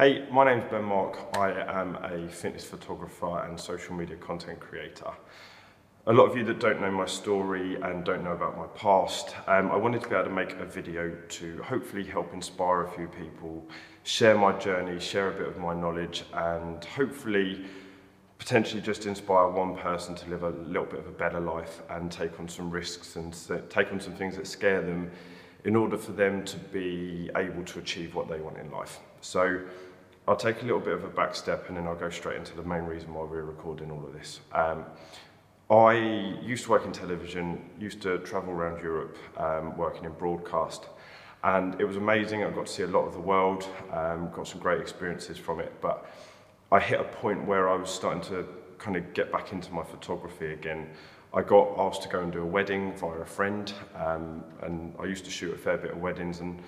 Hey, my name's Ben Mark. I am a fitness photographer and social media content creator. A lot of you that don't know my story and don't know about my past, um, I wanted to be able to make a video to hopefully help inspire a few people, share my journey, share a bit of my knowledge, and hopefully potentially just inspire one person to live a little bit of a better life and take on some risks and take on some things that scare them in order for them to be able to achieve what they want in life. So I'll take a little bit of a back step and then I'll go straight into the main reason why we're recording all of this. Um, I used to work in television, used to travel around Europe um, working in broadcast and it was amazing. I got to see a lot of the world, um, got some great experiences from it, but I hit a point where I was starting to kind of get back into my photography again. I got asked to go and do a wedding via a friend, um, and I used to shoot a fair bit of weddings, and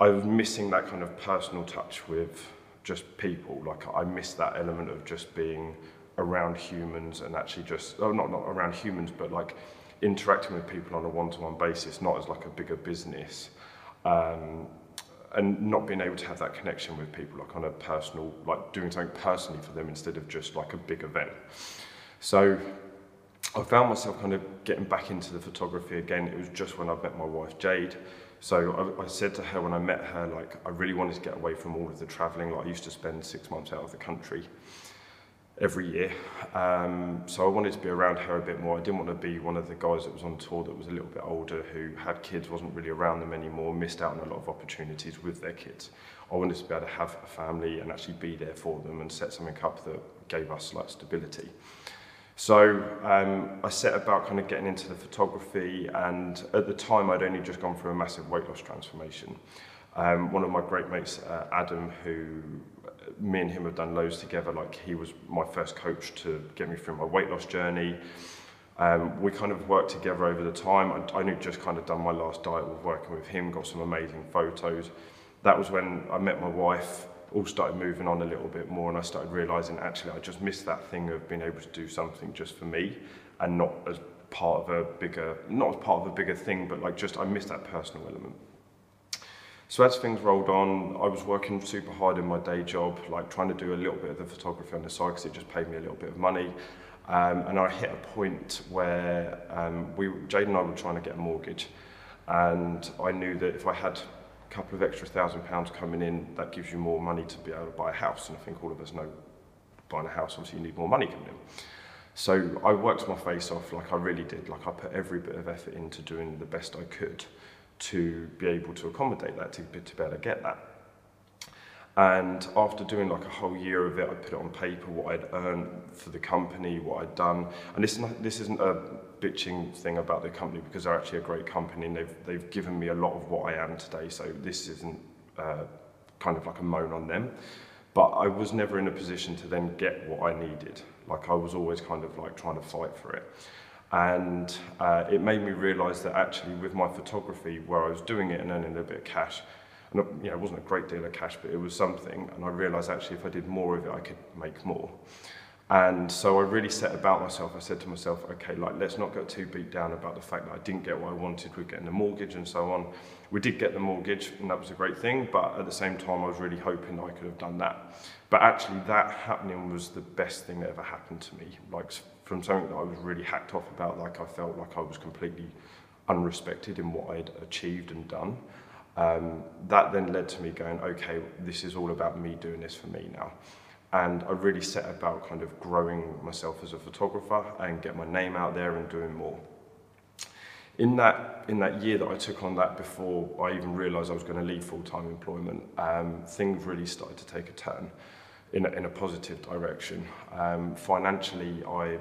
I was missing that kind of personal touch with just people. Like I miss that element of just being around humans and actually just, oh, not, not around humans, but like interacting with people on a one-to-one basis, not as like a bigger business. Um, and not being able to have that connection with people, like on a personal, like doing something personally for them instead of just like a big event. So I found myself kind of getting back into the photography again. It was just when I met my wife Jade. So I, I, said to her when I met her, like, I really wanted to get away from all of the traveling. Like, I used to spend six months out of the country every year. Um, so I wanted to be around her a bit more. I didn't want to be one of the guys that was on tour that was a little bit older, who had kids, wasn't really around them anymore, missed out on a lot of opportunities with their kids. I wanted to be able to have a family and actually be there for them and set something up that gave us like stability. So um, I set about kind of getting into the photography and at the time I'd only just gone through a massive weight loss transformation. Um, one of my great mates, uh, Adam, who uh, me and him have done loads together, like he was my first coach to get me through my weight loss journey. Um, we kind of worked together over the time. I, I knew just kind of done my last diet with working with him, got some amazing photos. That was when I met my wife all started moving on a little bit more and I started realizing actually I just missed that thing of being able to do something just for me and not as part of a bigger, not as part of a bigger thing, but like just I missed that personal element. So as things rolled on, I was working super hard in my day job, like trying to do a little bit of the photography on the side because it just paid me a little bit of money. Um, and I hit a point where um, we, Jade and I were trying to get a mortgage. And I knew that if I had couple of extra thousand pounds coming in, that gives you more money to be able to buy a house. And I think all of us know buying a house, obviously you need more money coming in. So I worked my face off like I really did. Like I put every bit of effort into doing the best I could to be able to accommodate that, to, to be able to get that. And after doing like a whole year of it, I put it on paper, what I'd earned for the company, what I'd done. And this, this isn't a bitching thing about the company because they're actually a great company and they've, they've given me a lot of what I am today. So this isn't uh, kind of like a moan on them. But I was never in a position to then get what I needed. Like I was always kind of like trying to fight for it. And uh, it made me realize that actually with my photography, where I was doing it and earning a bit of cash, and you know, it wasn't a great deal of cash, but it was something. And I realized actually if I did more of it, I could make more. And so I really set about myself. I said to myself, okay, like let's not get too beat down about the fact that I didn't get what I wanted with getting the mortgage and so on. We did get the mortgage, and that was a great thing. But at the same time, I was really hoping I could have done that. But actually, that happening was the best thing that ever happened to me. Like from something that I was really hacked off about, like I felt like I was completely unrespected in what I'd achieved and done. Um, that then led to me going, okay, this is all about me doing this for me now. And I really set about kind of growing myself as a photographer and get my name out there and doing more. In that, in that year that I took on that before I even realised I was going to leave full-time employment, um, things really started to take a turn in a, in a positive direction. Um, financially, I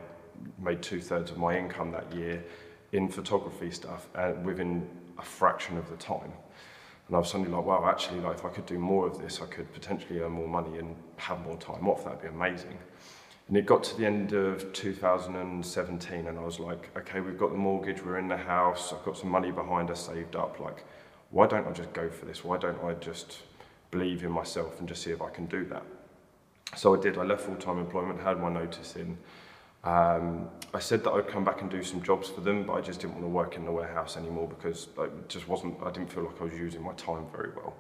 made two-thirds of my income that year in photography stuff uh, within a fraction of the time. And I was suddenly like, wow, actually, like, if I could do more of this, I could potentially earn more money and have more time off. That'd be amazing. And it got to the end of 2017, and I was like, okay, we've got the mortgage, we're in the house, I've got some money behind us saved up. Like, why don't I just go for this? Why don't I just believe in myself and just see if I can do that? So I did. I left full time employment, had my notice in. Um, I said that I'd come back and do some jobs for them, but I just didn't want to work in the warehouse anymore because I just wasn't, I didn't feel like I was using my time very well.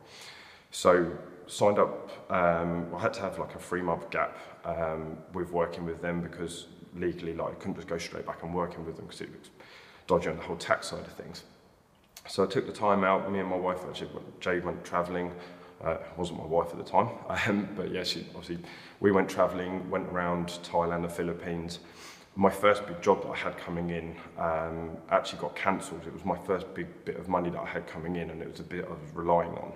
So signed up, um, I had to have like a three month gap um, with working with them because legally like I couldn't just go straight back and working with them because it was dodgy on the whole tax side of things. So I took the time out, me and my wife actually, Jade went travelling, uh, wasn't my wife at the time, um, but yeah, she, obviously we went travelling, went around Thailand, the Philippines, my first big job that I had coming in um, actually got cancelled. It was my first big bit of money that I had coming in, and it was a bit I was relying on.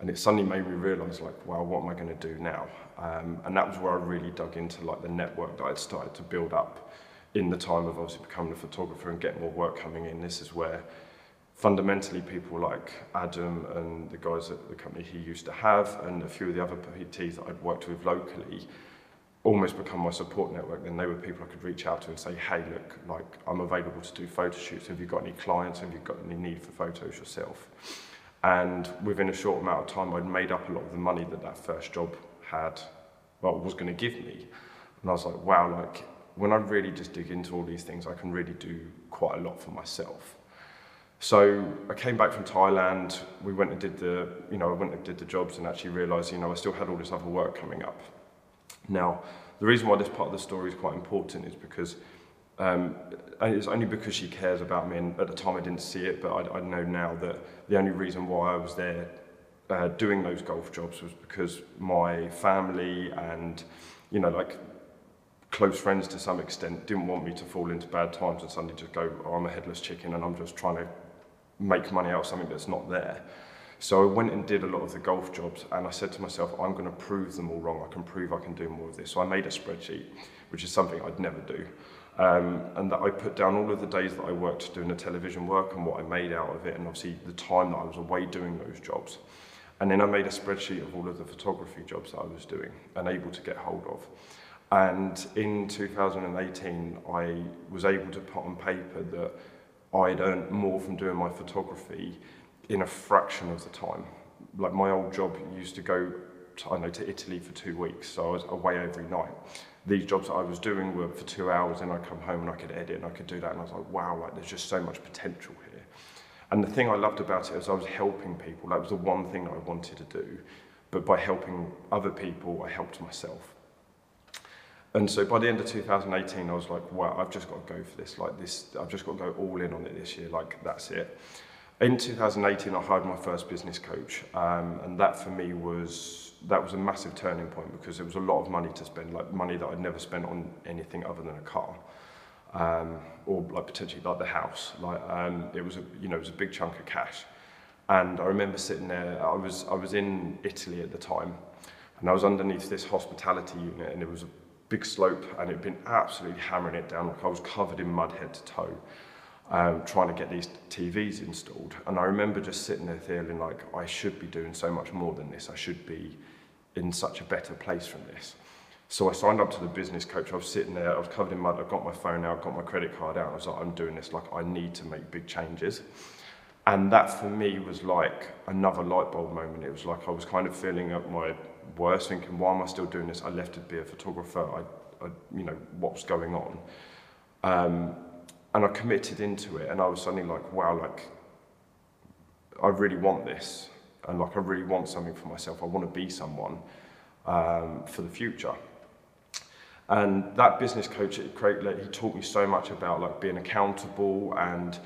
And it suddenly made me realise, like, well, what am I going to do now? Um, and that was where I really dug into like the network that I'd started to build up in the time of obviously becoming a photographer and getting more work coming in. This is where fundamentally people like Adam and the guys at the company he used to have, and a few of the other PTs that I'd worked with locally almost become my support network, then they were people I could reach out to and say, hey, look, like I'm available to do photo shoots. Have you got any clients? Have you got any need for photos yourself? And within a short amount of time, I'd made up a lot of the money that that first job had, well, was going to give me. And I was like, wow, like when I really just dig into all these things, I can really do quite a lot for myself. So I came back from Thailand, we went and did the, you know, I went and did the jobs and actually realised, you know, I still had all this other work coming up. Now, the reason why this part of the story is quite important is because um, it's only because she cares about me, and at the time I didn't see it, but I, I know now that the only reason why I was there uh, doing those golf jobs was because my family and, you know, like close friends to some extent didn't want me to fall into bad times and suddenly just go, oh, I'm a headless chicken and I'm just trying to make money out of something that's not there. So I went and did a lot of the golf jobs and I said to myself, I'm going to prove them all wrong. I can prove I can do more of this. So I made a spreadsheet, which is something I'd never do. Um, and that I put down all of the days that I worked doing the television work and what I made out of it and obviously the time that I was away doing those jobs. And then I made a spreadsheet of all of the photography jobs that I was doing and able to get hold of. And in 2018, I was able to put on paper that I'd earned more from doing my photography in a fraction of the time. Like my old job used to go, to, I know, to Italy for two weeks, so I was away every night. These jobs that I was doing were for two hours, and I'd come home and I could edit and I could do that, and I was like, wow, like there's just so much potential here. And the thing I loved about it is I was helping people. That was the one thing I wanted to do. But by helping other people, I helped myself. And so by the end of 2018, I was like, wow, I've just got to go for this. Like this, I've just got to go all in on it this year. Like that's it. In 2018, I hired my first business coach, um, and that for me was that was a massive turning point because it was a lot of money to spend, like money that I'd never spent on anything other than a car, um, or like potentially like the house. Like um, it was a you know it was a big chunk of cash, and I remember sitting there. I was I was in Italy at the time, and I was underneath this hospitality unit, and it was a big slope, and it'd been absolutely hammering it down. Like I was covered in mud head to toe um, trying to get these TVs installed. And I remember just sitting there feeling like I should be doing so much more than this. I should be in such a better place from this. So I signed up to the business coach. I was sitting there, I was covered in mud. I've got my phone out, got my credit card out. I was like, I'm doing this. Like, I need to make big changes. And that for me was like another light bulb moment. It was like I was kind of feeling up my worst, thinking, why am I still doing this? I left to be a photographer. I, I you know, what's going on? Um, and I committed into it and I was suddenly like, wow, like, I really want this. And like, I really want something for myself. I want to be someone um, for the future. And that business coach at Craig, he taught me so much about like being accountable and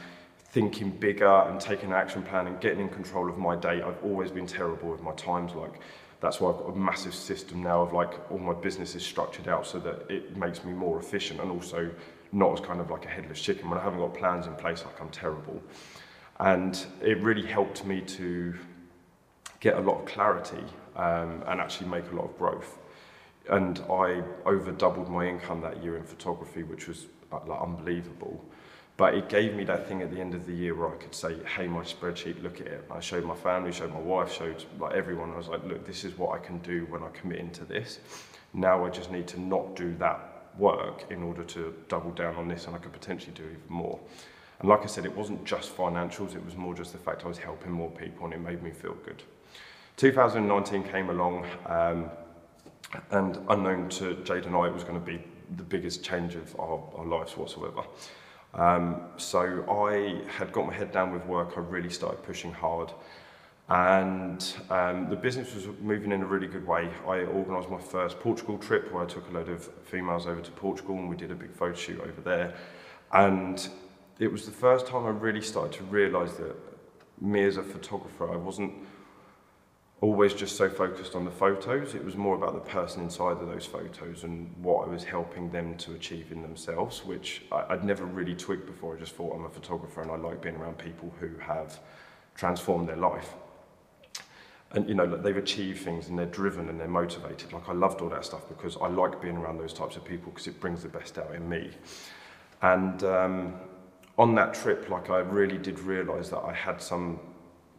thinking bigger and taking an action plan and getting in control of my day. I've always been terrible with my times. Like that's why I've got a massive system now of like all my business is structured out so that it makes me more efficient and also not as kind of like a headless chicken. When I haven't got plans in place, like I'm terrible. And it really helped me to get a lot of clarity um, and actually make a lot of growth. And I over doubled my income that year in photography, which was like unbelievable. But it gave me that thing at the end of the year where I could say, hey, my spreadsheet, look at it. I showed my family, showed my wife, showed like everyone. I was like, look, this is what I can do when I commit into this. Now I just need to not do that work in order to double down on this and I could potentially do even more. And like I said, it wasn't just financials, it was more just the fact I was helping more people and it made me feel good. 2019 came along um, and unknown to Jade and I, it was going to be the biggest change of our, our lives whatsoever. Um, so I had got my head down with work, I really started pushing hard And um, the business was moving in a really good way. I organised my first Portugal trip where I took a load of females over to Portugal and we did a big photo shoot over there. And it was the first time I really started to realise that me as a photographer, I wasn't always just so focused on the photos. It was more about the person inside of those photos and what I was helping them to achieve in themselves, which I, would never really twigged before. I just thought I'm a photographer and I like being around people who have transformed their life. And you know, they've achieved things and they're driven and they're motivated. Like I loved all that stuff because I like being around those types of people because it brings the best out in me. And um, on that trip, like I really did realise that I had some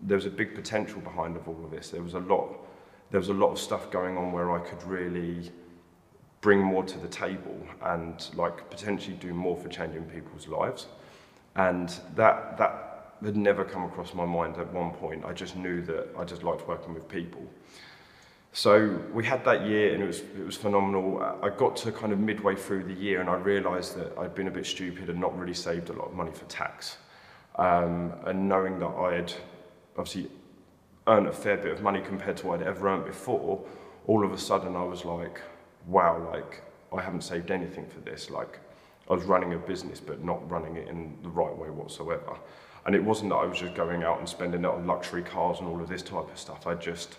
there was a big potential behind of all of this. There was a lot, there was a lot of stuff going on where I could really bring more to the table and like potentially do more for changing people's lives. And that that had never come across my mind at one point. I just knew that I just liked working with people. So we had that year and it was, it was phenomenal. I got to kind of midway through the year and I realised that I'd been a bit stupid and not really saved a lot of money for tax. Um, and knowing that I had obviously earned a fair bit of money compared to what I'd ever earned before, all of a sudden I was like, wow, like I haven't saved anything for this. Like I was running a business, but not running it in the right way whatsoever. And it wasn't that I was just going out and spending it on luxury cars and all of this type of stuff. I just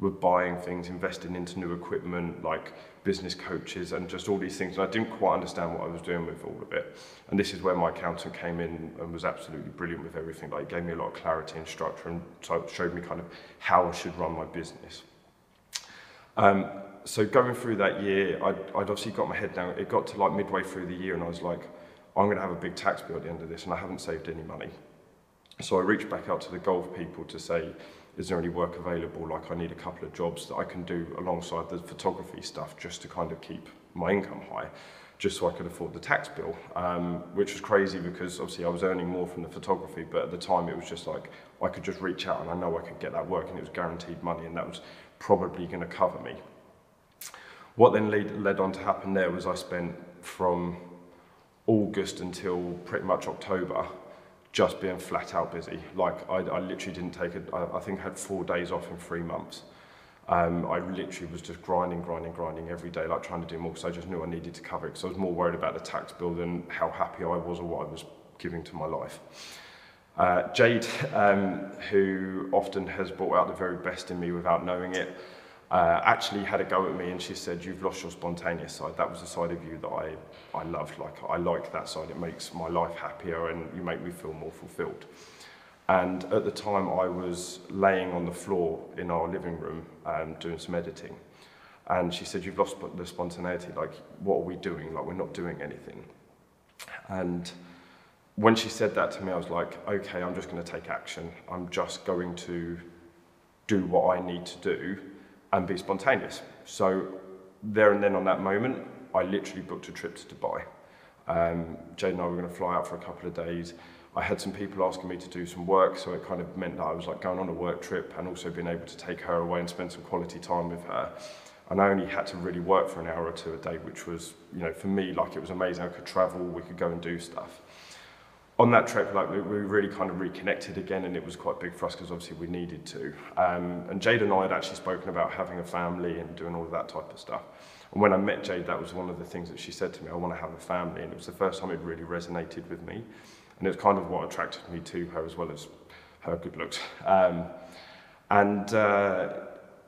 were buying things, investing into new equipment, like business coaches and just all these things. And I didn't quite understand what I was doing with all of it. And this is where my accountant came in and was absolutely brilliant with everything. Like gave me a lot of clarity and structure and showed me kind of how I should run my business. Um, so going through that year, I'd, I'd obviously got my head down. It got to like midway through the year and I was like, I'm going to have a big tax bill at the end of this and I haven't saved any money. So I reached back out to the golf people to say, is there any work available? Like I need a couple of jobs that I can do alongside the photography stuff just to kind of keep my income high, just so I could afford the tax bill, um, which was crazy because obviously I was earning more from the photography, but at the time it was just like I could just reach out and I know I could get that work and it was guaranteed money and that was probably going to cover me. What then lead, led on to happen there was I spent from August until pretty much October just being flat out busy. Like I, I literally didn't take it. I, think I had four days off in three months. Um, I literally was just grinding, grinding, grinding every day, like trying to do more because I just knew I needed to cover it because I was more worried about the tax bill than how happy I was or what I was giving to my life. Uh, Jade, um, who often has brought out the very best in me without knowing it, uh, actually had a go at me and she said, you've lost your spontaneous side. That was the side of you that I, I loved. Like, I like that side. It makes my life happier and you make me feel more fulfilled. And at the time, I was laying on the floor in our living room um, doing some editing. And she said, you've lost the spontaneity. Like, what are we doing? Like, we're not doing anything. And when she said that to me, I was like, okay, I'm just going to take action. I'm just going to do what I need to do and be spontaneous. So there and then on that moment, I literally booked a trip to Dubai. Um, Jade and I were going to fly out for a couple of days. I had some people asking me to do some work, so it kind of meant that I was like going on a work trip and also being able to take her away and spend some quality time with her. And I only had to really work for an hour or two a day, which was, you know, for me, like it was amazing. I could travel, we could go and do stuff on that trip, like we, really kind of reconnected again, and it was quite big for us because obviously we needed to. Um, and Jade and I had actually spoken about having a family and doing all of that type of stuff. And when I met Jade, that was one of the things that she said to me, I want to have a family. And it was the first time it really resonated with me. And it was kind of what attracted me to her as well as her good looks. Um, and uh,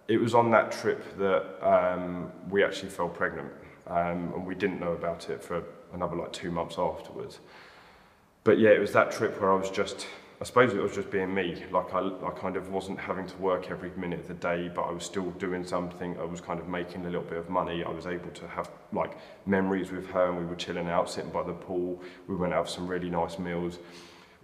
it was on that trip that um, we actually fell pregnant. Um, and we didn't know about it for another like two months afterwards but yeah, it was that trip where I was just, I suppose it was just being me. Like I, I kind of wasn't having to work every minute of the day, but I was still doing something. I was kind of making a little bit of money. I was able to have like memories with her and we were chilling out, sitting by the pool. We went out for some really nice meals.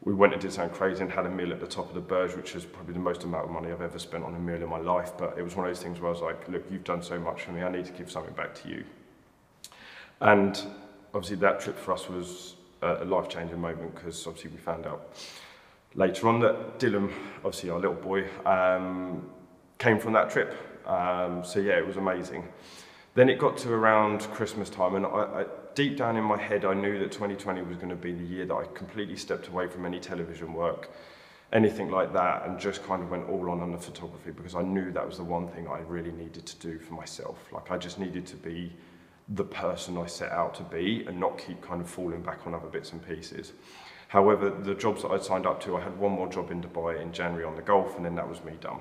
We went and did something crazy and had a meal at the top of the Burj, which was probably the most amount of money I've ever spent on a meal in my life. But it was one of those things where I was like, look, you've done so much for me. I need to give something back to you. And obviously that trip for us was a life-changing moment because obviously we found out later on that Dylan, obviously our little boy, um, came from that trip. Um, so yeah, it was amazing. Then it got to around Christmas time and I, I, deep down in my head I knew that 2020 was going to be the year that I completely stepped away from any television work anything like that, and just kind of went all on on the photography because I knew that was the one thing I really needed to do for myself. Like I just needed to be the person I set out to be and not keep kind of falling back on other bits and pieces. However, the jobs that I signed up to, I had one more job in Dubai in January on the Gulf, and then that was me done.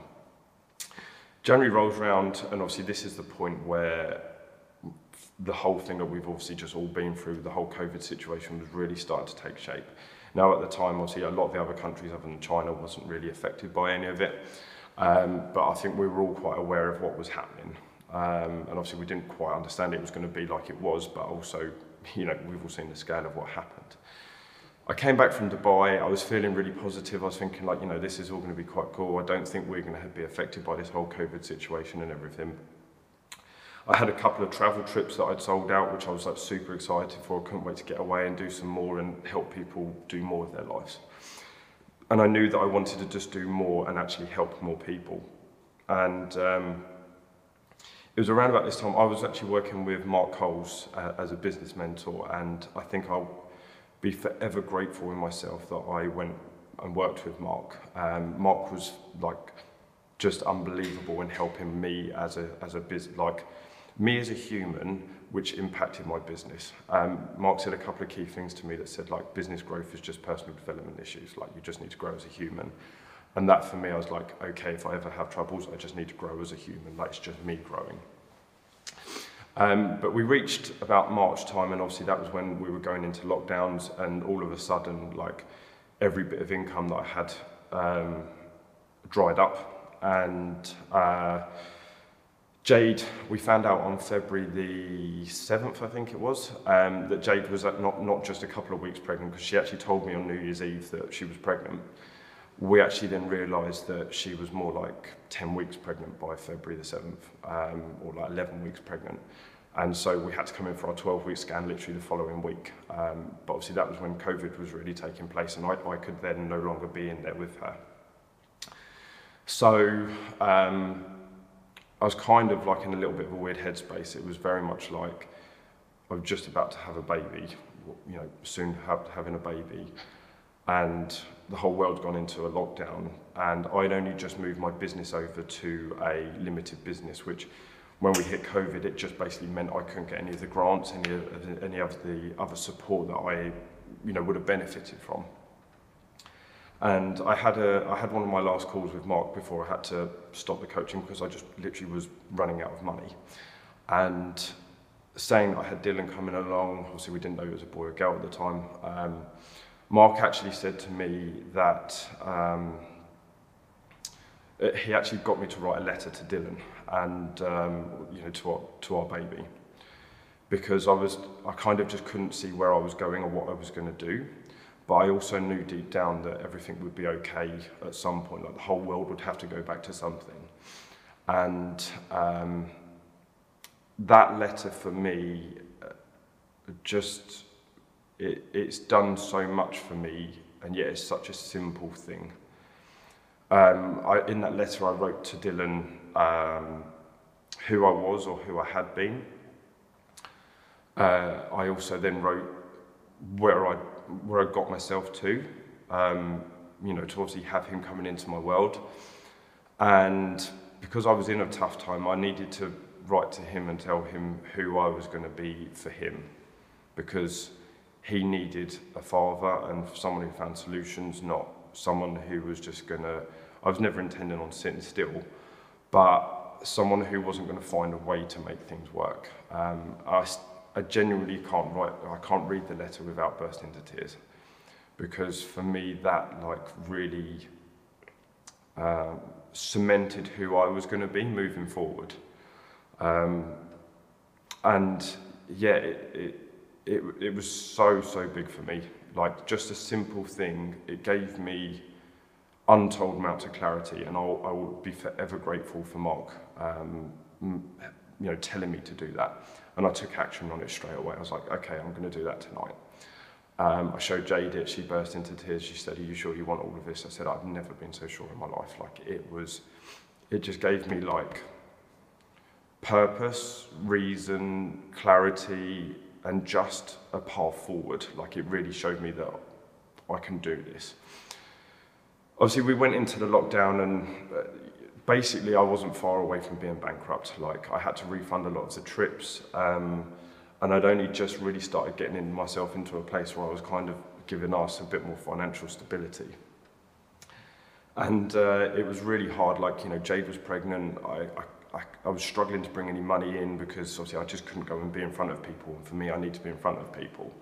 January rolls around, and obviously this is the point where the whole thing that we've obviously just all been through, the whole COVID situation was really starting to take shape. Now at the time, obviously a lot of the other countries other than China wasn't really affected by any of it. Um, but I think we were all quite aware of what was happening. Um, and obviously we didn't quite understand it was going to be like it was, but also, you know, we've all seen the scale of what happened. I came back from Dubai, I was feeling really positive, I was thinking like, you know, this is all going to be quite cool, I don't think we're going to be affected by this whole COVID situation and everything. I had a couple of travel trips that I'd sold out, which I was like super excited for, I couldn't wait to get away and do some more and help people do more of their lives. And I knew that I wanted to just do more and actually help more people. And um, it was around about this time, I was actually working with Mark Coles uh, as a business mentor, and I think I'll be forever grateful in myself that I went and worked with Mark. Um, Mark was like just unbelievable in helping me as a as a business, like me as a human, which impacted my business. Um, Mark said a couple of key things to me that said like business growth is just personal development issues, like you just need to grow as a human. And that for me, I was like, okay, if I ever have troubles, I just need to grow as a human. It's just me growing. Um, but we reached about March time, and obviously that was when we were going into lockdowns, and all of a sudden, like every bit of income that I had um, dried up. And uh, Jade, we found out on February the 7th, I think it was, um, that Jade was not, not just a couple of weeks pregnant, because she actually told me on New Year's Eve that she was pregnant. We actually then realised that she was more like 10 weeks pregnant by February the 7th, um, or like 11 weeks pregnant. And so we had to come in for our 12 week scan literally the following week. Um, but obviously that was when COVID was really taking place and I, I could then no longer be in there with her. So um, I was kind of like in a little bit of a weird headspace. It was very much like I was just about to have a baby, you know, soon having a baby. And the whole world's gone into a lockdown and I'd only just moved my business over to a limited business, which when we hit COVID, it just basically meant I couldn't get any of the grants, any of, any of the other support that I, you know, would have benefited from. And I had a, I had one of my last calls with Mark before I had to stop the coaching because I just literally was running out of money. And saying I had Dylan coming along, obviously we didn't know it was a boy or girl at the time. Um, Mark actually said to me that um, he actually got me to write a letter to Dylan and um, you know to our, to our baby. Because I was I kind of just couldn't see where I was going or what I was going to do. But I also knew deep down that everything would be okay at some point like the whole world would have to go back to something. And um, that letter for me uh, just it, it's done so much for me and yet it's such a simple thing. Um, I, in that letter I wrote to Dylan um, who I was or who I had been. Uh, I also then wrote where I where I got myself to, um, you know, to obviously have him coming into my world, and because I was in a tough time, I needed to write to him and tell him who I was going to be for him, because he needed a father and someone who found solutions, not someone who was just to. I was never intending on sitting still but someone who wasn't going to find a way to make things work. Um, I, I genuinely can't write, I can't read the letter without bursting into tears because for me that like really uh, cemented who I was going to be moving forward. Um, and yeah, it, it, it, it was so, so big for me. Like just a simple thing, it gave me untold amounts of clarity, and I'll, I will be forever grateful for Mark, um, you know, telling me to do that. And I took action on it straight away. I was like, okay, I'm going to do that tonight. Um, I showed Jade it. She burst into tears. She said, "Are you sure you want all of this?" I said, "I've never been so sure in my life. Like it was, it just gave me like purpose, reason, clarity, and just a path forward. Like it really showed me that I can do this." obviously we went into the lockdown and uh, basically I wasn't far away from being bankrupt. Like I had to refund a lot of the trips. Um, and I'd only just really started getting in myself into a place where I was kind of giving us a bit more financial stability. And uh, it was really hard, like, you know, Jade was pregnant, I, I, I was struggling to bring any money in because obviously I just couldn't go and be in front of people. And for me, I need to be in front of people.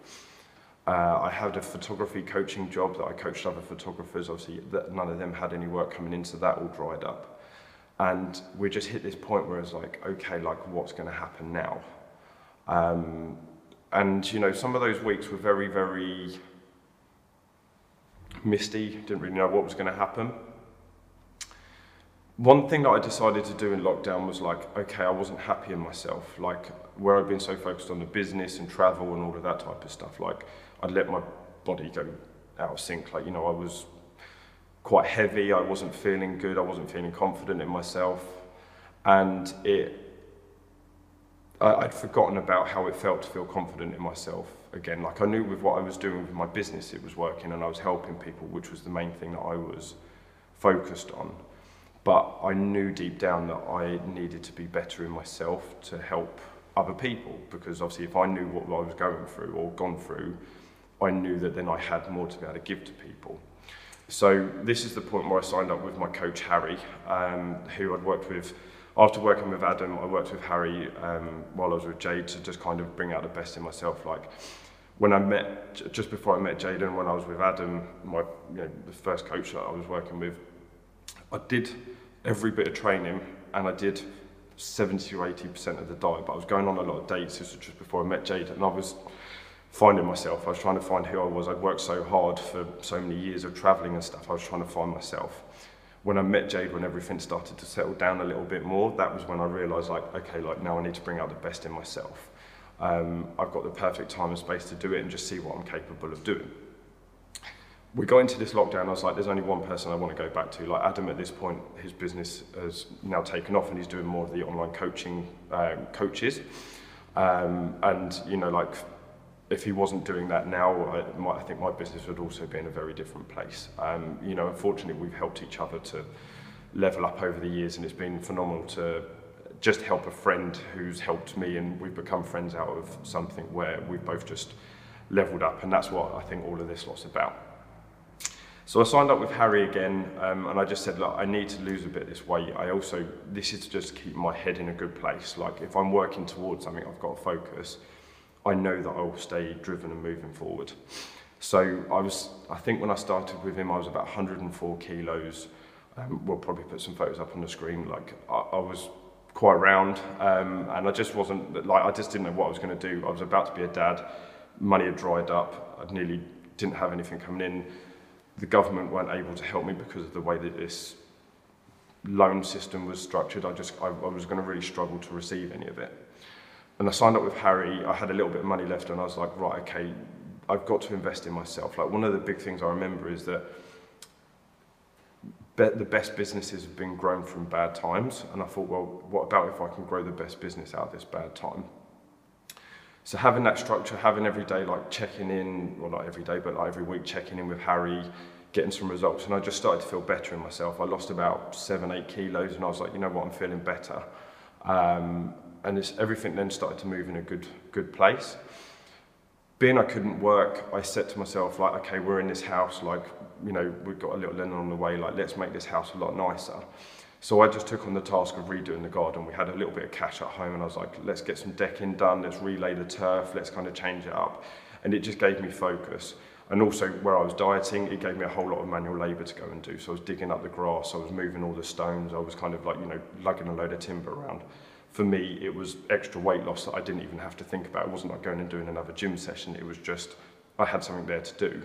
Uh, I had a photography coaching job that I coached other photographers. Obviously, that none of them had any work coming in, so that all dried up. And we just hit this point where it's like, okay, like what's going to happen now? Um, and you know, some of those weeks were very, very misty. Didn't really know what was going to happen. One thing that I decided to do in lockdown was like, okay, I wasn't happy in myself. Like where I'd been so focused on the business and travel and all of that type of stuff. Like I'd let my body go out of sync. Like, you know, I was quite heavy. I wasn't feeling good. I wasn't feeling confident in myself. And it, I, I'd forgotten about how it felt to feel confident in myself again. Like I knew with what I was doing with my business, it was working and I was helping people, which was the main thing that I was focused on. But I knew deep down that I needed to be better in myself to help other people because obviously if I knew what I was going through or gone through, I knew that then I had more to be able to give to people. So this is the point where I signed up with my coach Harry, um, who I'd worked with. After working with Adam, I worked with Harry um, while I was with Jade to just kind of bring out the best in myself. Like when I met, just before I met Jaden, when I was with Adam, my you know, the first coach that I was working with, I did every bit of training and I did 70 or 80% of the diet, but I was going on a lot of dates. This was just before I met Jade, and I was finding myself. I was trying to find who I was. I'd worked so hard for so many years of traveling and stuff. I was trying to find myself. When I met Jade, when everything started to settle down a little bit more, that was when I realized like, okay, like now I need to bring out the best in myself. Um, I've got the perfect time and space to do it and just see what I'm capable of doing we got into this lockdown, I was like, there's only one person I want to go back to. Like Adam, at this point, his business has now taken off and he's doing more of the online coaching um, coaches. Um, and, you know, like, if he wasn't doing that now, I, I think my business would also be in a very different place. Um, you know, unfortunately, we've helped each other to level up over the years and it's been phenomenal to just help a friend who's helped me and we've become friends out of something where we've both just leveled up and that's what I think all of this lot's about. So I signed up with Harry again, um, and I just said, look, I need to lose a bit of this weight. I also, this is just to just keep my head in a good place. Like if I'm working towards something, I've got to focus. I know that I'll stay driven and moving forward. So I was, I think when I started with him, I was about 104 kilos. Um, we'll probably put some photos up on the screen. Like I, I was quite round, um, and I just wasn't like I just didn't know what I was going to do. I was about to be a dad. Money had dried up. I nearly didn't have anything coming in the government weren't able to help me because of the way that this loan system was structured. I just I, I was going to really struggle to receive any of it. And I signed up with Harry. I had a little bit of money left, and I was like, right, okay, I've got to invest in myself. Like one of the big things I remember is that be the best businesses have been grown from bad times, and I thought, well, what about if I can grow the best business out of this bad time? So having that structure, having every day like checking in, well not every day, but like every week checking in with Harry, getting some results, and I just started to feel better in myself. I lost about seven, eight kilos, and I was like, you know what, I'm feeling better. Um, and it's, everything then started to move in a good, good place. Being I couldn't work, I said to myself, like, okay, we're in this house, like, you know, we've got a little Lennon on the way, like, let's make this house a lot nicer. So I just took on the task of redoing the garden. We had a little bit of cash at home and I was like, let's get some decking done, let's relay the turf, let's kind of change it up. And it just gave me focus. And also where I was dieting, it gave me a whole lot of manual labour to go and do. So I was digging up the grass, I was moving all the stones, I was kind of like, you know, lugging a load of timber around. For me, it was extra weight loss that I didn't even have to think about. It wasn't like going and doing another gym session. It was just, I had something there to do.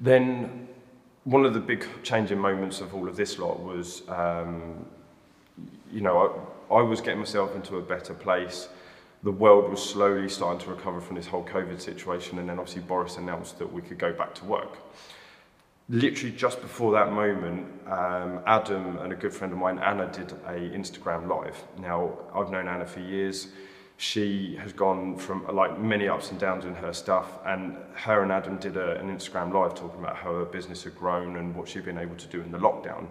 Then one of the big changing moments of all of this lot was, um, you know, I, I was getting myself into a better place. The world was slowly starting to recover from this whole COVID situation, and then obviously Boris announced that we could go back to work. Literally just before that moment, um, Adam and a good friend of mine, Anna, did a Instagram live. Now, I've known Anna for years. She has gone from like many ups and downs in her stuff and her and Adam did a, an Instagram live talking about how her business had grown and what she'd been able to do in the lockdown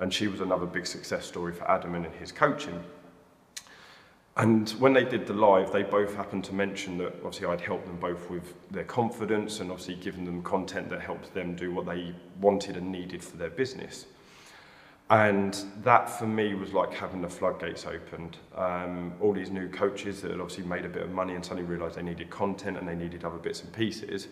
and she was another big success story for Adam and his coaching. And when they did the live they both happened to mention that obviously I'd helped them both with their confidence and obviously given them content that helped them do what they wanted and needed for their business And that for me was like having the floodgates opened. Um, all these new coaches that had obviously made a bit of money and suddenly realised they needed content and they needed other bits and pieces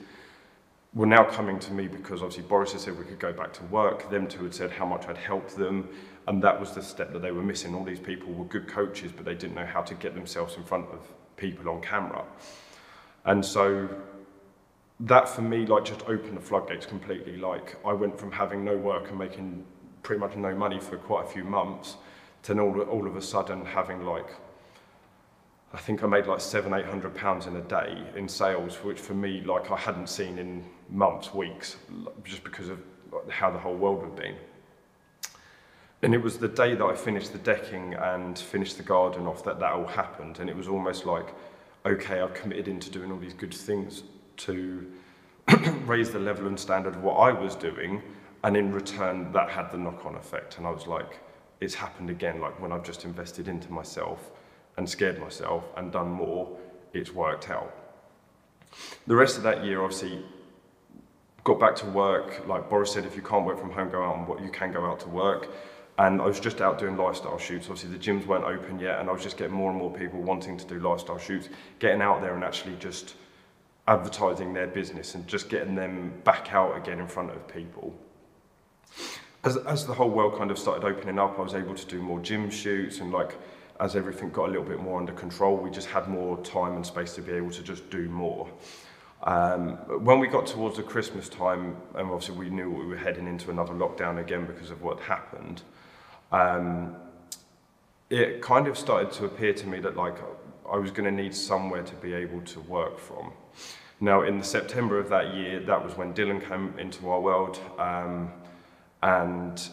were now coming to me because obviously Boris had said we could go back to work. Them two had said how much I'd helped them. And that was the step that they were missing. All these people were good coaches, but they didn't know how to get themselves in front of people on camera. And so that for me like just opened the floodgates completely. Like I went from having no work and making pretty much no money for quite a few months to all, all of a sudden having like I think I made like seven, eight hundred pounds in a day in sales, which for me, like I hadn't seen in months, weeks, just because of how the whole world had been. And it was the day that I finished the decking and finished the garden off that that all happened. And it was almost like, okay, I've committed into doing all these good things to raise the level and standard of what I was doing. And in return, that had the knock on effect. And I was like, it's happened again, like when I've just invested into myself and scared myself and done more, it's worked out. The rest of that year, obviously, got back to work. Like Boris said, if you can't work from home, go out and what you can go out to work. And I was just out doing lifestyle shoots. Obviously, the gyms weren't open yet, and I was just getting more and more people wanting to do lifestyle shoots, getting out there and actually just advertising their business and just getting them back out again in front of people. As, as the whole world kind of started opening up, I was able to do more gym shoots and like as everything got a little bit more under control, we just had more time and space to be able to just do more. Um, when we got towards the Christmas time, and obviously we knew we were heading into another lockdown again because of what happened, um, it kind of started to appear to me that like I was going to need somewhere to be able to work from. Now, in the September of that year, that was when Dylan came into our world, um, and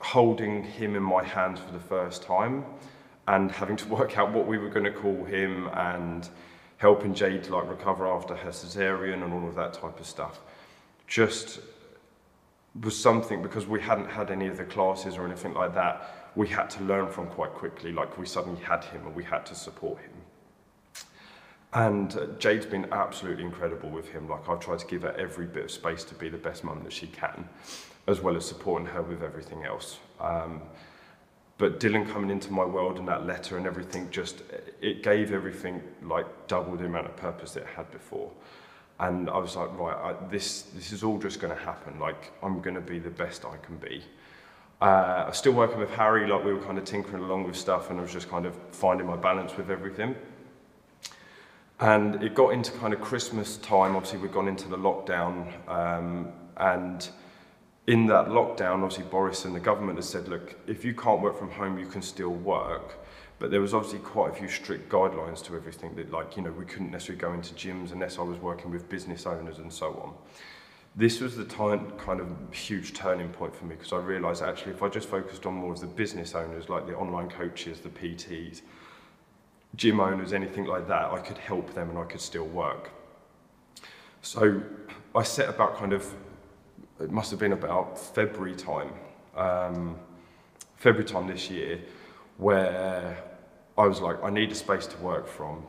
holding him in my hands for the first time and having to work out what we were going to call him and helping Jade to like recover after her cesarean and all of that type of stuff just was something because we hadn't had any of the classes or anything like that we had to learn from quite quickly like we suddenly had him and we had to support him. And uh, Jade's been absolutely incredible with him like I've tried to give her every bit of space to be the best mum that she can as well as supporting her with everything else. Um, but Dylan coming into my world and that letter and everything just it gave everything like double the amount of purpose it had before. And I was like right I, this this is all just going to happen. Like I'm going to be the best I can be. Uh, I was still working with Harry like we were kind of tinkering along with stuff and I was just kind of finding my balance with everything. And it got into kind of Christmas time. Obviously we'd gone into the lockdown um, and in that lockdown, obviously Boris and the government has said, look, if you can't work from home, you can still work. But there was obviously quite a few strict guidelines to everything that like, you know, we couldn't necessarily go into gyms unless I was working with business owners and so on. This was the time, kind of huge turning point for me because I realized actually if I just focused on more of the business owners, like the online coaches, the PTs, gym owners, anything like that, I could help them and I could still work. So I set about kind of it must have been about February time, um, February time this year, where I was like, I need a space to work from.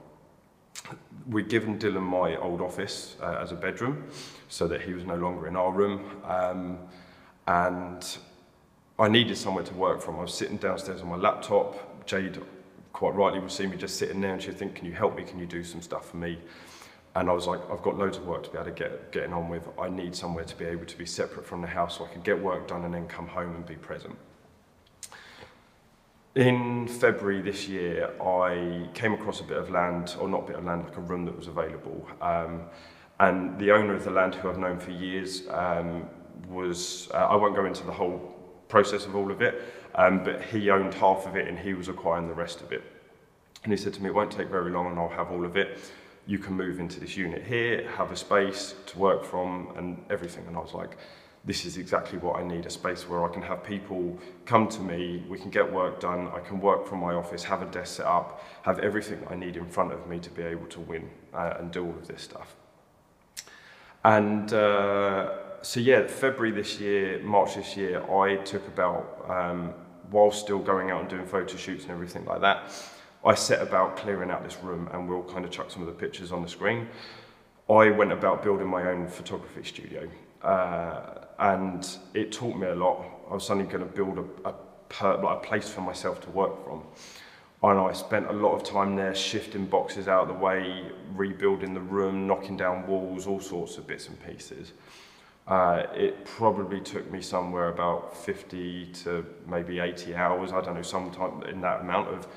We'd given Dylan my old office uh, as a bedroom so that he was no longer in our room. Um, and I needed somewhere to work from. I was sitting downstairs on my laptop. Jade quite rightly would see me just sitting there and she'd think, can you help me? Can you do some stuff for me? And I was like, I've got loads of work to be able to get getting on with. I need somewhere to be able to be separate from the house so I can get work done and then come home and be present. In February this year, I came across a bit of land, or not a bit of land, like a room that was available. Um, and the owner of the land, who I've known for years, um, was, uh, I won't go into the whole process of all of it, um, but he owned half of it and he was acquiring the rest of it. And he said to me, it won't take very long and I'll have all of it you can move into this unit here, have a space to work from and everything. And I was like, this is exactly what I need, a space where I can have people come to me, we can get work done, I can work from my office, have a desk set up, have everything I need in front of me to be able to win uh, and do all of this stuff. And uh, so yeah, February this year, March this year, I took about, um, while still going out and doing photo shoots and everything like that, I set about clearing out this room and we'll kind of chuck some of the pictures on the screen. I went about building my own photography studio uh, and it taught me a lot. I was suddenly going to build a, a, per, like a place for myself to work from. And I spent a lot of time there shifting boxes out of the way, rebuilding the room, knocking down walls, all sorts of bits and pieces. Uh, it probably took me somewhere about 50 to maybe 80 hours, I don't know, sometime in that amount of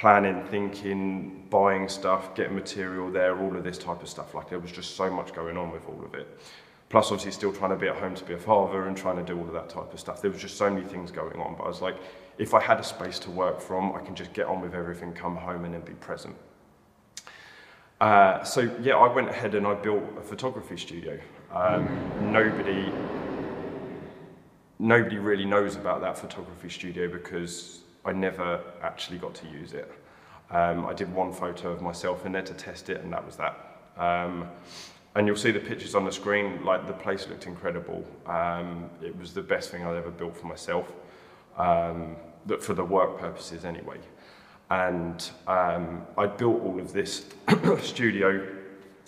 planning, thinking, buying stuff, getting material there, all of this type of stuff. Like there was just so much going on with all of it. Plus obviously still trying to be at home to be a father and trying to do all of that type of stuff. There was just so many things going on. But I was like, if I had a space to work from, I can just get on with everything, come home and then be present. Uh, so yeah, I went ahead and I built a photography studio. Um, nobody, nobody really knows about that photography studio because I never actually got to use it. Um, I did one photo of myself in there to test it, and that was that. Um, and you'll see the pictures on the screen, like the place looked incredible. Um, it was the best thing I'd ever built for myself, um, for the work purposes anyway. And um, I built all of this studio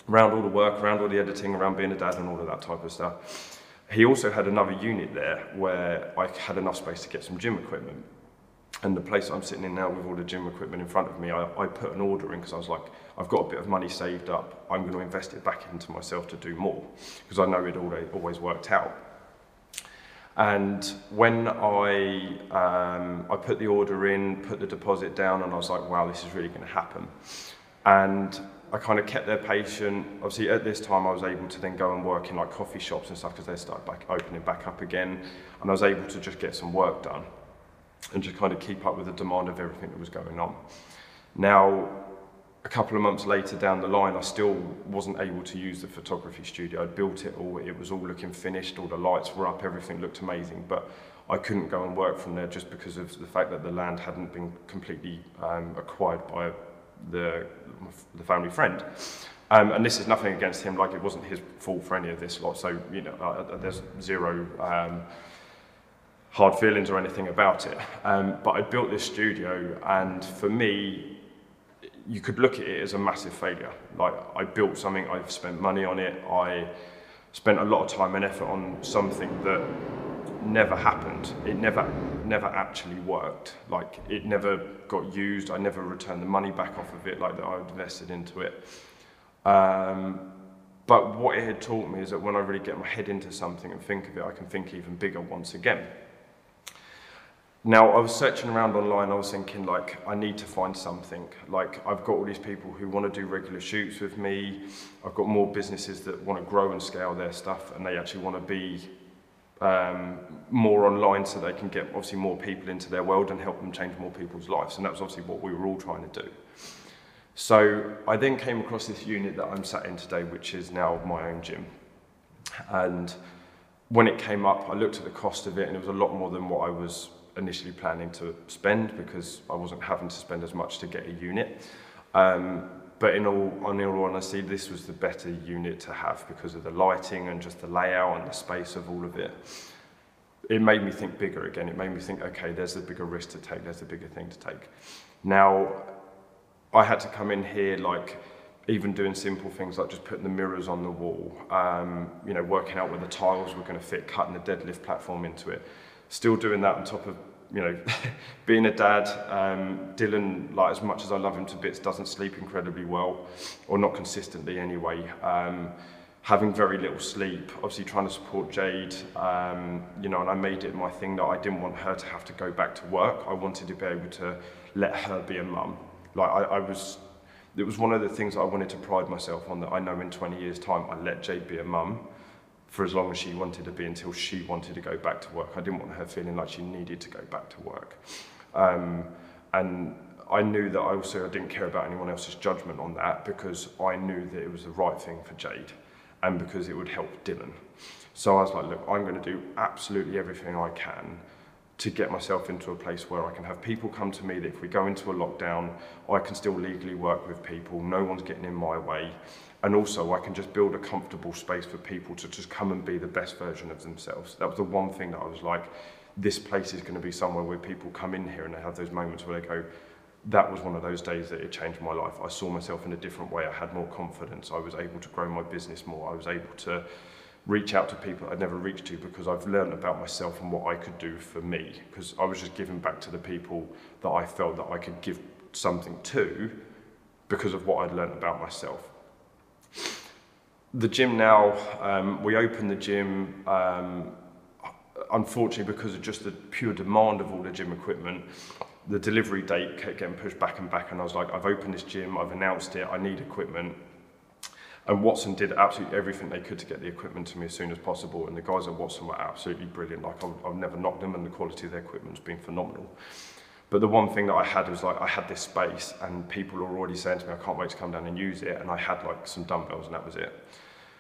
around all the work, around all the editing, around being a dad and all of that type of stuff. He also had another unit there where I had enough space to get some gym equipment. And the place I'm sitting in now with all the gym equipment in front of me, I, I put an order in because I was like, I've got a bit of money saved up. I'm going to invest it back into myself to do more because I know it always worked out. And when I, um, I put the order in, put the deposit down, and I was like, wow, this is really going to happen. And I kind of kept their patient. Obviously, at this time, I was able to then go and work in like coffee shops and stuff because they started back opening back up again, and I was able to just get some work done and just kind of keep up with the demand of everything that was going on. Now, a couple of months later down the line, I still wasn't able to use the photography studio. I'd built it all, it was all looking finished, all the lights were up, everything looked amazing, but I couldn't go and work from there just because of the fact that the land hadn't been completely um, acquired by the, the family friend. Um, and this is nothing against him, like it wasn't his fault for any of this lot, so, you know, uh, there's zero um, hard feelings or anything about it. Um, but I built this studio, and for me, you could look at it as a massive failure. Like I built something, I've spent money on it, I spent a lot of time and effort on something that never happened. It never, never actually worked. Like it never got used. I never returned the money back off of it, like that I invested into it. Um, but what it had taught me is that when I really get my head into something and think of it, I can think even bigger once again. Now, I was searching around online, I was thinking, like, I need to find something. Like, I've got all these people who want to do regular shoots with me. I've got more businesses that want to grow and scale their stuff, and they actually want to be um, more online so they can get, obviously, more people into their world and help them change more people's lives. And that was obviously what we were all trying to do. So I then came across this unit that I'm sat in today, which is now my own gym. And when it came up, I looked at the cost of it, and it was a lot more than what I was initially planning to spend because I wasn't having to spend as much to get a unit. Um, but in all, in all honesty, this was the better unit to have because of the lighting and just the layout and the space of all of it. It made me think bigger again. It made me think, okay, there's a bigger risk to take, there's a bigger thing to take. Now, I had to come in here like even doing simple things like just putting the mirrors on the wall, um, you know, working out where the tiles were going to fit, cutting the deadlift platform into it still doing that on top of you know being a dad um, Dylan like as much as I love him to bits doesn't sleep incredibly well or not consistently anyway. Um, having very little sleep obviously trying to support Jade um, you know and I made it my thing that I didn't want her to have to go back to work. I wanted to be able to let her be a mum. Like I, I was it was one of the things I wanted to pride myself on that I know in 20 years time I let Jade be a mum for as long as she wanted to be until she wanted to go back to work. I didn't want her feeling like she needed to go back to work. Um, and I knew that I also I didn't care about anyone else's judgment on that because I knew that it was the right thing for Jade. and because it would help Dylan. So I was like, look, I'm going to do absolutely everything I can to get myself into a place where I can have people come to me that if we go into a lockdown, I can still legally work with people, no one's getting in my way. And also I can just build a comfortable space for people to just come and be the best version of themselves. That was the one thing that I was like, this place is going to be somewhere where people come in here and they have those moments where they go, that was one of those days that it changed my life. I saw myself in a different way. I had more confidence. I was able to grow my business more. I was able to reach out to people I'd never reached to because I've learned about myself and what I could do for me. Because I was just giving back to the people that I felt that I could give something to because of what I'd learned about myself. The gym now, um, we opened the gym, um, unfortunately because of just the pure demand of all the gym equipment, the delivery date kept getting pushed back and back and I was like, I've opened this gym, I've announced it, I need equipment. And Watson did absolutely everything they could to get the equipment to me as soon as possible. And the guys at Watson were absolutely brilliant. Like I've, I've never knocked them and the quality of their equipment's been phenomenal. But the one thing that I had was like, I had this space and people were already saying to me, I can't wait to come down and use it. And I had like some dumbbells and that was it.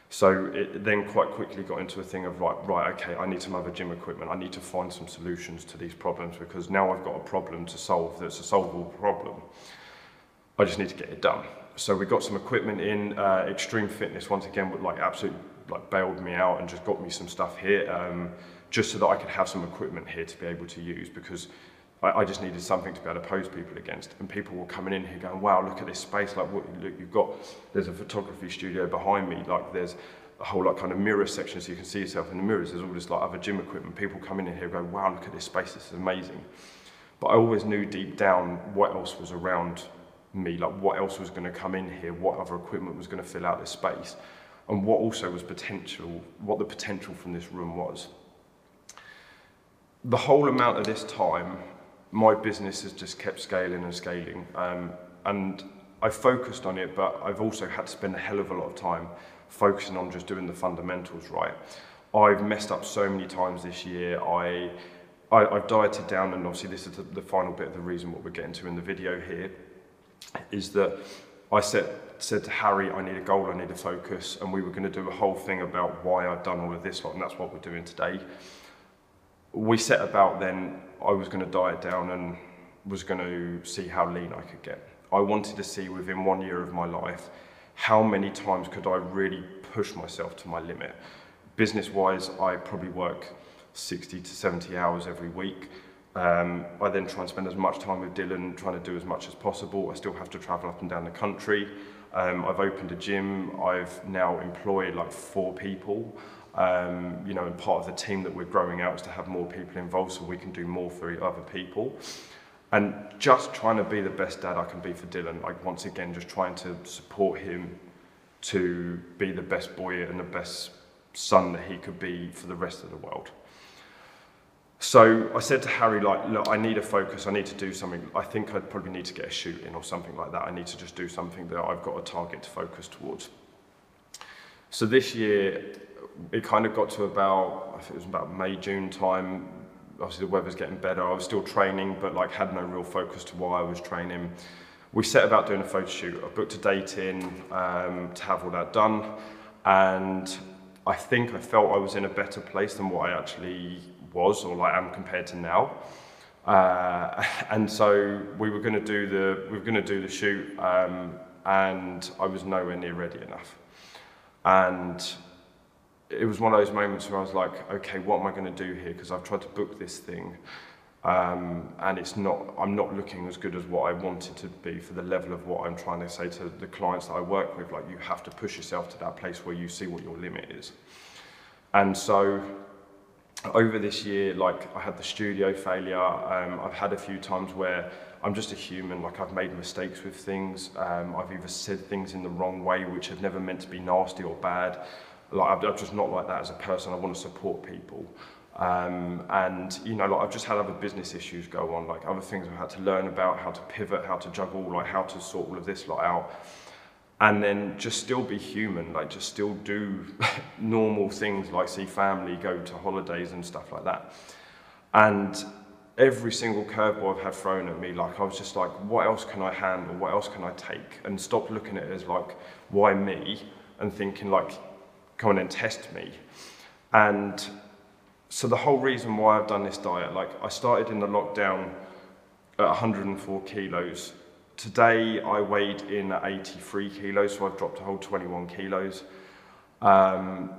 So it then quite quickly got into a thing of like, right, okay, I need some other gym equipment. I need to find some solutions to these problems because now I've got a problem to solve that's a solvable problem. I just need to get it done. So we got some equipment in. Uh, Extreme Fitness once again would like absolutely like bailed me out and just got me some stuff here, um, just so that I could have some equipment here to be able to use because I, I just needed something to be able to pose people against. And people were coming in here going, "Wow, look at this space! Like, what, look, you've got there's a photography studio behind me. Like, there's a whole like kind of mirror section so you can see yourself in the mirrors. There's all this like other gym equipment. People coming in here go, "Wow, look at this space! This is amazing." But I always knew deep down what else was around me, like what else was going to come in here, what other equipment was going to fill out this space, and what also was potential, what the potential from this room was. The whole amount of this time, my business has just kept scaling and scaling, um, and I focused on it, but I've also had to spend a hell of a lot of time focusing on just doing the fundamentals right. I've messed up so many times this year. I, I I've dieted down, and obviously this is the, the final bit of the reason what we're getting to in the video here is that I said, said to Harry, I need a goal, I need a focus, and we were going to do a whole thing about why I've done all of this and that's what we're doing today. We set about then, I was going to diet down and was going to see how lean I could get. I wanted to see within one year of my life, how many times could I really push myself to my limit. Business-wise, I probably work 60 to 70 hours every week. Um, I then try and spend as much time with Dylan, trying to do as much as possible. I still have to travel up and down the country. Um, I've opened a gym. I've now employed like four people. Um, you know, and part of the team that we're growing out is to have more people involved so we can do more for other people. And just trying to be the best dad I can be for Dylan. Like once again, just trying to support him to be the best boy and the best son that he could be for the rest of the world. So I said to Harry, like, look, I need a focus. I need to do something. I think I'd probably need to get a shoot in or something like that. I need to just do something that I've got a target to focus towards. So this year, it kind of got to about, I think it was about May, June time. Obviously the weather's getting better. I was still training, but like had no real focus to why I was training. We set about doing a photo shoot. I booked a date in um, to have all that done. And I think I felt I was in a better place than what I actually was or like I am compared to now. Uh, and so we were going to do the we were going to do the shoot, um, and I was nowhere near ready enough. And it was one of those moments where I was like, okay, what am I going to do here? Because I've tried to book this thing, um, and it's not. I'm not looking as good as what I wanted to be for the level of what I'm trying to say to the clients that I work with. Like, you have to push yourself to that place where you see what your limit is. And so over this year, like I had the studio failure. Um, I've had a few times where I'm just a human. Like I've made mistakes with things. Um, I've either said things in the wrong way, which have never meant to be nasty or bad. Like I'm just not like that as a person. I want to support people. Um, and you know, like I've just had other business issues go on, like other things I've had to learn about, how to pivot, how to juggle, like how to sort all of this lot out and then just still be human, like just still do normal things like see family, go to holidays and stuff like that. And every single curveball I've had thrown at me, like I was just like, what else can I handle? What else can I take? And stop looking at it as like, why me? And thinking like, come on and test me. And so the whole reason why I've done this diet, like I started in the lockdown at 104 kilos. Today I weighed in at 83 kilos, so I've dropped a whole 21 kilos. Um,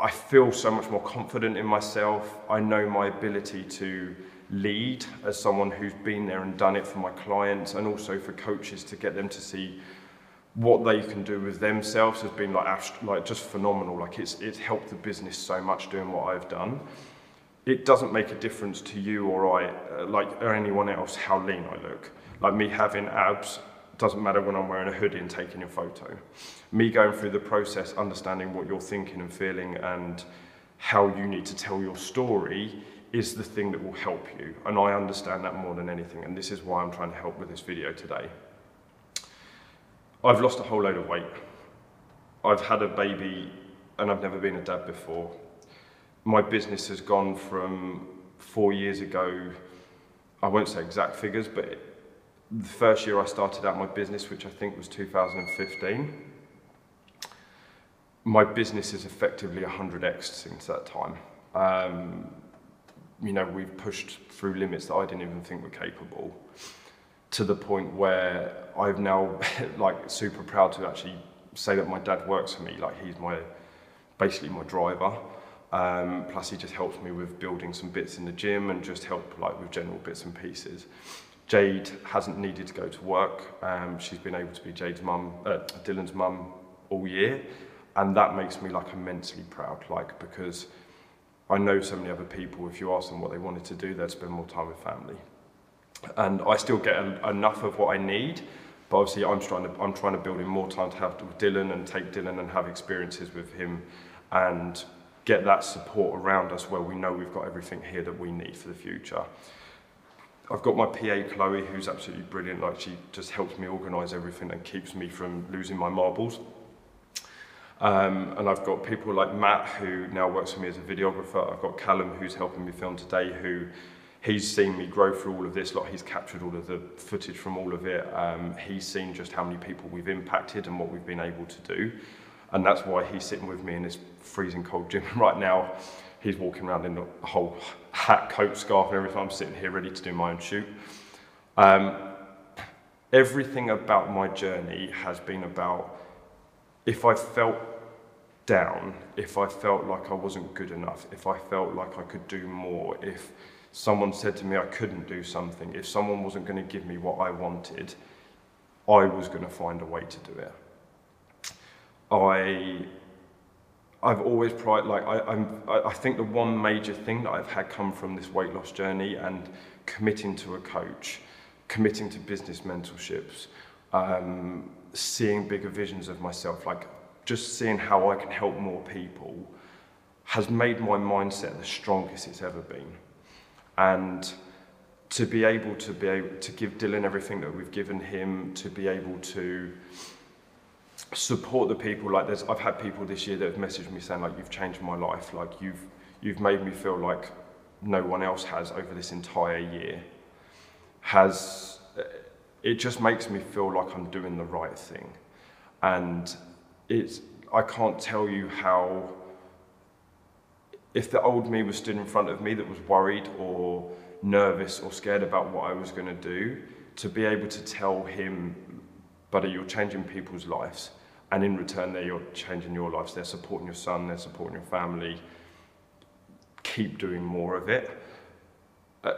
I feel so much more confident in myself. I know my ability to lead as someone who's been there and done it for my clients and also for coaches to get them to see what they can do with themselves has been like like just phenomenal like it's it's helped the business so much doing what I've done it doesn't make a difference to you or I uh, like or anyone else how lean I look like me having abs doesn't matter when I'm wearing a hoodie and taking a photo me going through the process understanding what you're thinking and feeling and how you need to tell your story is the thing that will help you. And I understand that more than anything. And this is why I'm trying to help with this video today. I've lost a whole load of weight. I've had a baby and I've never been a dad before. My business has gone from four years ago, I won't say exact figures, but the first year I started out my business, which I think was 2015, my business is effectively 100x since that time. Um, you know, we've pushed through limits that I didn't even think were capable to the point where I've now like super proud to actually say that my dad works for me. Like he's my, basically my driver. Um, plus he just helps me with building some bits in the gym and just help like with general bits and pieces. Jade hasn't needed to go to work. Um, she's been able to be Jade's mum, uh, Dylan's mum all year. And that makes me like immensely proud, like because I know so many other people, if you ask them what they wanted to do, they'd spend more time with family. And I still get enough of what I need, but obviously I'm trying to, I'm trying to build in more time to have with Dylan and take Dylan and have experiences with him and get that support around us where we know we've got everything here that we need for the future. I've got my PA Chloe, who's absolutely brilliant. Like she just helps me organise everything and keeps me from losing my marbles. Um, and I've got people like Matt, who now works for me as a videographer. I've got Callum, who's helping me film today, who he's seen me grow through all of this. Like he's captured all of the footage from all of it. Um, he's seen just how many people we've impacted and what we've been able to do. And that's why he's sitting with me in this freezing cold gym right now. He's walking around in a whole hat, coat, scarf and everything. I'm sitting here ready to do my own shoot. Um, everything about my journey has been about if I felt down, if I felt like I wasn't good enough, if I felt like I could do more, if someone said to me I couldn't do something, if someone wasn't going to give me what I wanted, I was going to find a way to do it. I, I've always pride like I, I'm, I think the one major thing that I've had come from this weight loss journey and committing to a coach, committing to business mentorships, um, seeing bigger visions of myself, like just seeing how I can help more people, has made my mindset the strongest it's ever been. And to be able to be able to give Dylan everything that we've given him, to be able to support the people like there's I've had people this year that have messaged me saying like you've changed my life, like you've you've made me feel like no one else has over this entire year. Has eh, it just makes me feel like I'm doing the right thing. And it's, I can't tell you how, if the old me was stood in front of me that was worried or nervous or scared about what I was going to do, to be able to tell him, buddy, you're changing people's lives. And in return, there you're changing your lives. They're supporting your son, they're supporting your family. Keep doing more of it. Uh,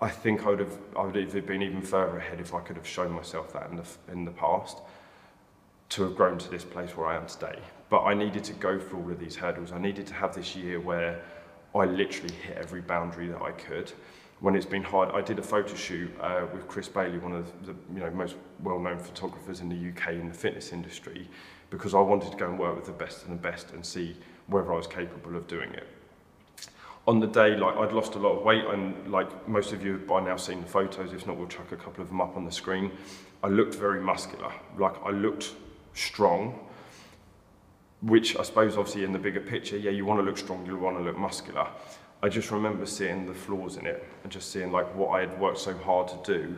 I think I would have, I would have been even further ahead if I could have shown myself that in the, in the past to have grown to this place where I am today. But I needed to go through all of these hurdles. I needed to have this year where I literally hit every boundary that I could. When it's been hard, I did a photo shoot uh, with Chris Bailey, one of the you know, most well-known photographers in the UK in the fitness industry, because I wanted to go and work with the best and the best and see whether I was capable of doing it on the day, like I'd lost a lot of weight, and like most of you have by now seen the photos. If not, we'll chuck a couple of them up on the screen. I looked very muscular, like I looked strong, which I suppose obviously in the bigger picture, yeah, you want to look strong, you want to look muscular. I just remember seeing the flaws in it and just seeing like what I had worked so hard to do.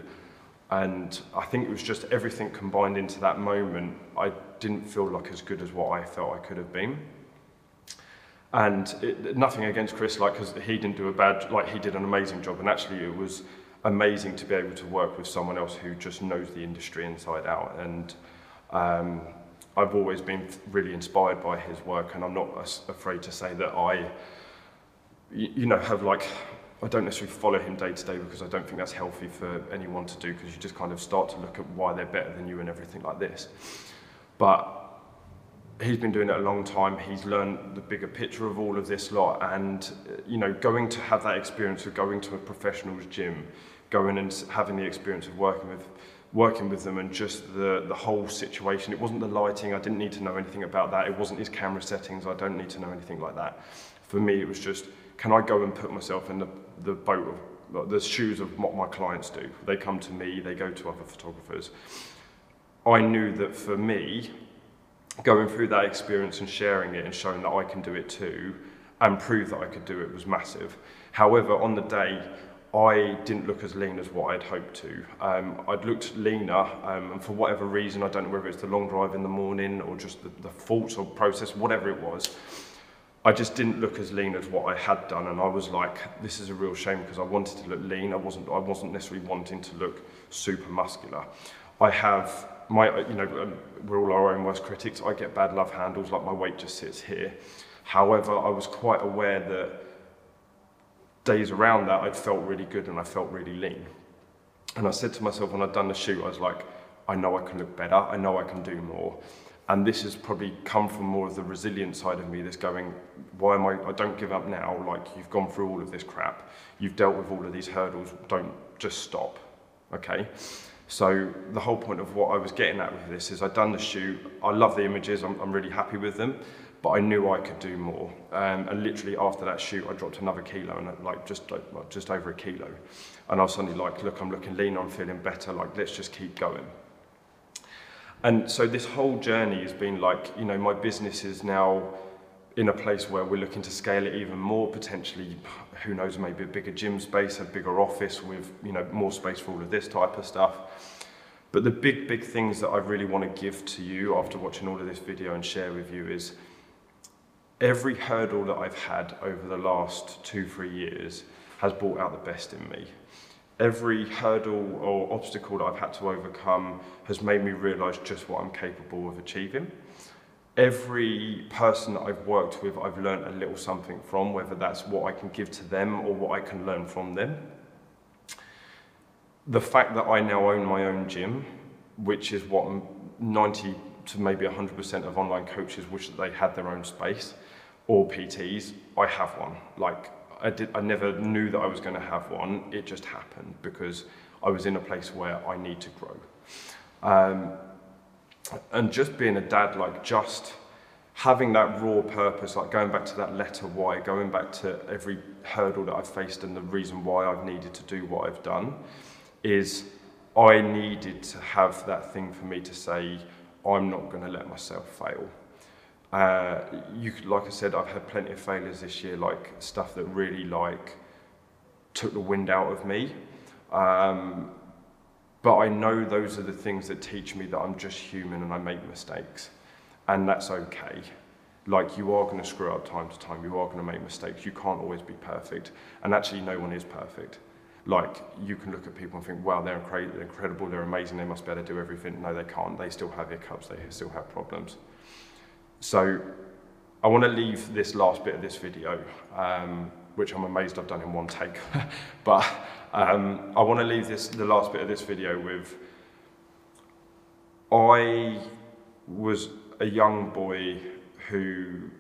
And I think it was just everything combined into that moment. I didn't feel like as good as what I felt I could have been. And it, nothing against Chris, like, because he didn't do a bad, like, he did an amazing job. And actually, it was amazing to be able to work with someone else who just knows the industry inside out. And um, I've always been really inspired by his work, and I'm not afraid to say that I, you know, have like, I don't necessarily follow him day to day because I don't think that's healthy for anyone to do because you just kind of start to look at why they're better than you and everything like this. But he's been doing it a long time. He's learned the bigger picture of all of this lot, and uh, you know, going to have that experience of going to a professional's gym, going and having the experience of working with working with them and just the, the whole situation. It wasn't the lighting, I didn't need to know anything about that. It wasn't his camera settings, I don't need to know anything like that. For me, it was just, can I go and put myself in the, the boat of, the shoes of what my clients do? They come to me, they go to other photographers. I knew that for me, going through that experience and sharing it and showing that I can do it too, and prove that I could do it was massive. However, on the day, I didn't look as lean as what I'd hoped to. Um, I'd looked leaner, um, and for whatever reason, I don't know whether it's the long drive in the morning or just the, the faults or process, whatever it was, I just didn't look as lean as what I had done, and I was like, this is a real shame because I wanted to look lean. I wasn't, I wasn't necessarily wanting to look super muscular. I have my, you know, um, we're all our own worst critics. I get bad love handles, like my weight just sits here. However, I was quite aware that days around that, I'd felt really good and I felt really lean. And I said to myself when I'd done the shoot, I was like, I know I can look better, I know I can do more. And this has probably come from more of the resilient side of me that's going, why am I, I don't give up now, like you've gone through all of this crap, you've dealt with all of these hurdles, don't just stop, okay? So the whole point of what I was getting at with this is I'd done the shoot, I love the images, I'm, I'm really happy with them, but I knew I could do more. Um, and literally after that shoot, I dropped another kilo and like just like, just over a kilo. And I was suddenly like, look, I'm looking lean, I'm feeling better. Like, let's just keep going. And so this whole journey has been like, you know, my business is now in a place where we're looking to scale it even more, potentially, who knows, maybe a bigger gym space, a bigger office with, you know, more space for all of this type of stuff. But the big, big things that I really want to give to you after watching all of this video and share with you is every hurdle that I've had over the last two, three years has brought out the best in me. Every hurdle or obstacle that I've had to overcome has made me realize just what I'm capable of achieving. Every person that I've worked with, I've learned a little something from, whether that's what I can give to them or what I can learn from them. The fact that I now own my own gym, which is what 90 to maybe 100% of online coaches wish that they had their own space or PTs, I have one. Like I did, I never knew that I was going to have one. It just happened because I was in a place where I need to grow. Um, and just being a dad, like just having that raw purpose, like going back to that letter Y, going back to every hurdle that I've faced and the reason why I've needed to do what I've done, is I needed to have that thing for me to say, I'm not going to let myself fail. Uh, you like I said, I've had plenty of failures this year, like stuff that really like took the wind out of me. Um, but I know those are the things that teach me that I'm just human and I make mistakes, and that's okay. Like you are going to screw up time to time. You are going to make mistakes. You can't always be perfect, and actually, no one is perfect. Like you can look at people and think, "Wow, they're, incre- they're incredible. They're amazing. They must be able to do everything." No, they can't. They still have hiccups. They still have problems. So I want to leave this last bit of this video, um, which I'm amazed I've done in one take, but um, I want to leave this the last bit of this video with I was a young boy who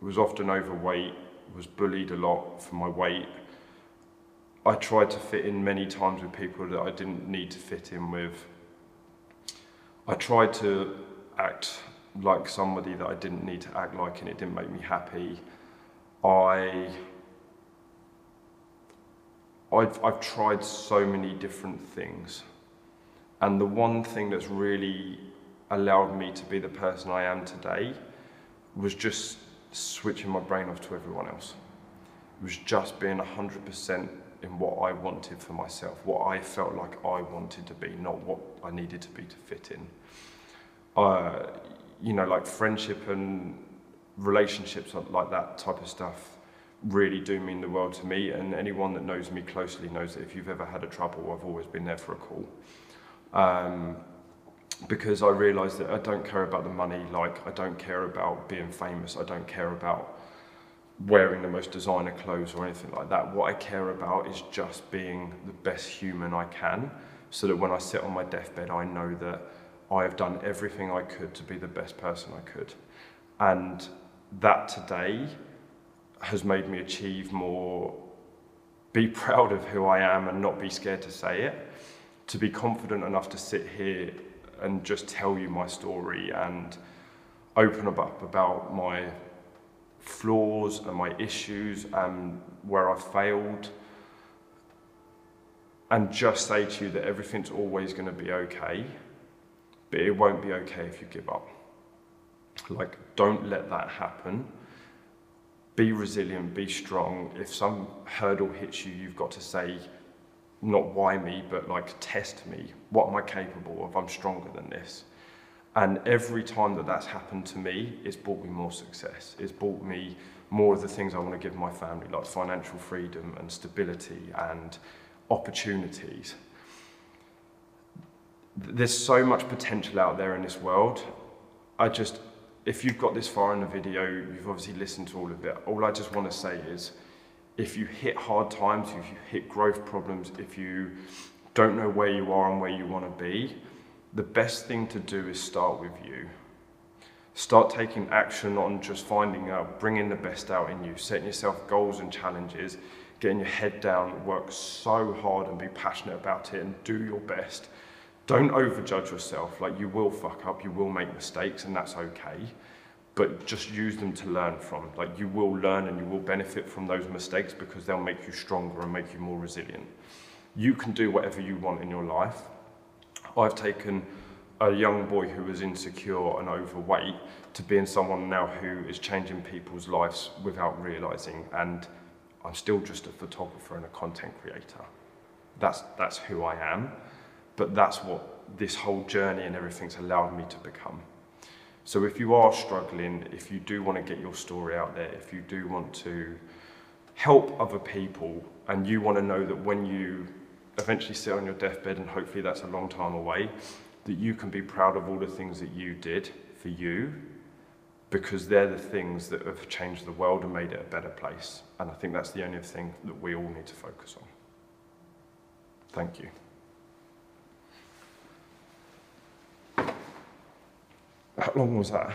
was often overweight, was bullied a lot for my weight. I tried to fit in many times with people that I didn't need to fit in with. I tried to act like somebody that I didn't need to act like and it didn't make me happy. I I've, I've tried so many different things. And the one thing that's really allowed me to be the person I am today was just switching my brain off to everyone else. It was just being 100% in what I wanted for myself, what I felt like I wanted to be, not what I needed to be to fit in. Uh, you know, like friendship and relationships like that type of stuff really do mean the world to me. And anyone that knows me closely knows that if you've ever had a trouble, I've always been there for a call. Um, because I realise that I don't care about the money, like I don't care about being famous, I don't care about wearing the most designer clothes or anything like that. What I care about is just being the best human I can so that when I sit on my deathbed, I know that I have done everything I could to be the best person I could. And that today has made me achieve more, be proud of who I am and not be scared to say it, to be confident enough to sit here and just tell you my story and open up about my flaws and my issues and where I failed and just say to you that everything's always going to be okay, but it won't be okay if you give up. Like, don't let that happen. Be resilient, be strong. If some hurdle hits you, you've got to say, not why me, but like test me. What am I capable of? I'm stronger than this. And every time that that's happened to me, it's brought me more success. It's brought me more of the things I want to give my family, like financial freedom and stability and opportunities. There's so much potential out there in this world. I just, if you've got this far in the video, you've obviously listened to all of it. All I just want to say is, if you hit hard times, if you hit growth problems, if you don't know where you are and where you want to be, the best thing to do is start with you. Start taking action on just finding out, bringing the best out in you, setting yourself goals and challenges, getting your head down, work so hard and be passionate about it and do your best. Don't overjudge yourself. Like you will fuck up, you will make mistakes, and that's okay. But just use them to learn from. Like you will learn and you will benefit from those mistakes because they'll make you stronger and make you more resilient. You can do whatever you want in your life I've taken a young boy who was insecure and overweight to being someone now who is changing people's lives without realizing and I'm still just a photographer and a content creator. That's, that's who I am, but that's what this whole journey and everything's allowed me to become. So if you are struggling, if you do want to get your story out there, if you do want to help other people and you want to know that when you eventually sit on your deathbed, and hopefully that's a long time away, that you can be proud of all the things that you did for you, because they're the things that have changed the world and made it a better place. And I think that's the only thing that we all need to focus on. Thank you. How long was that?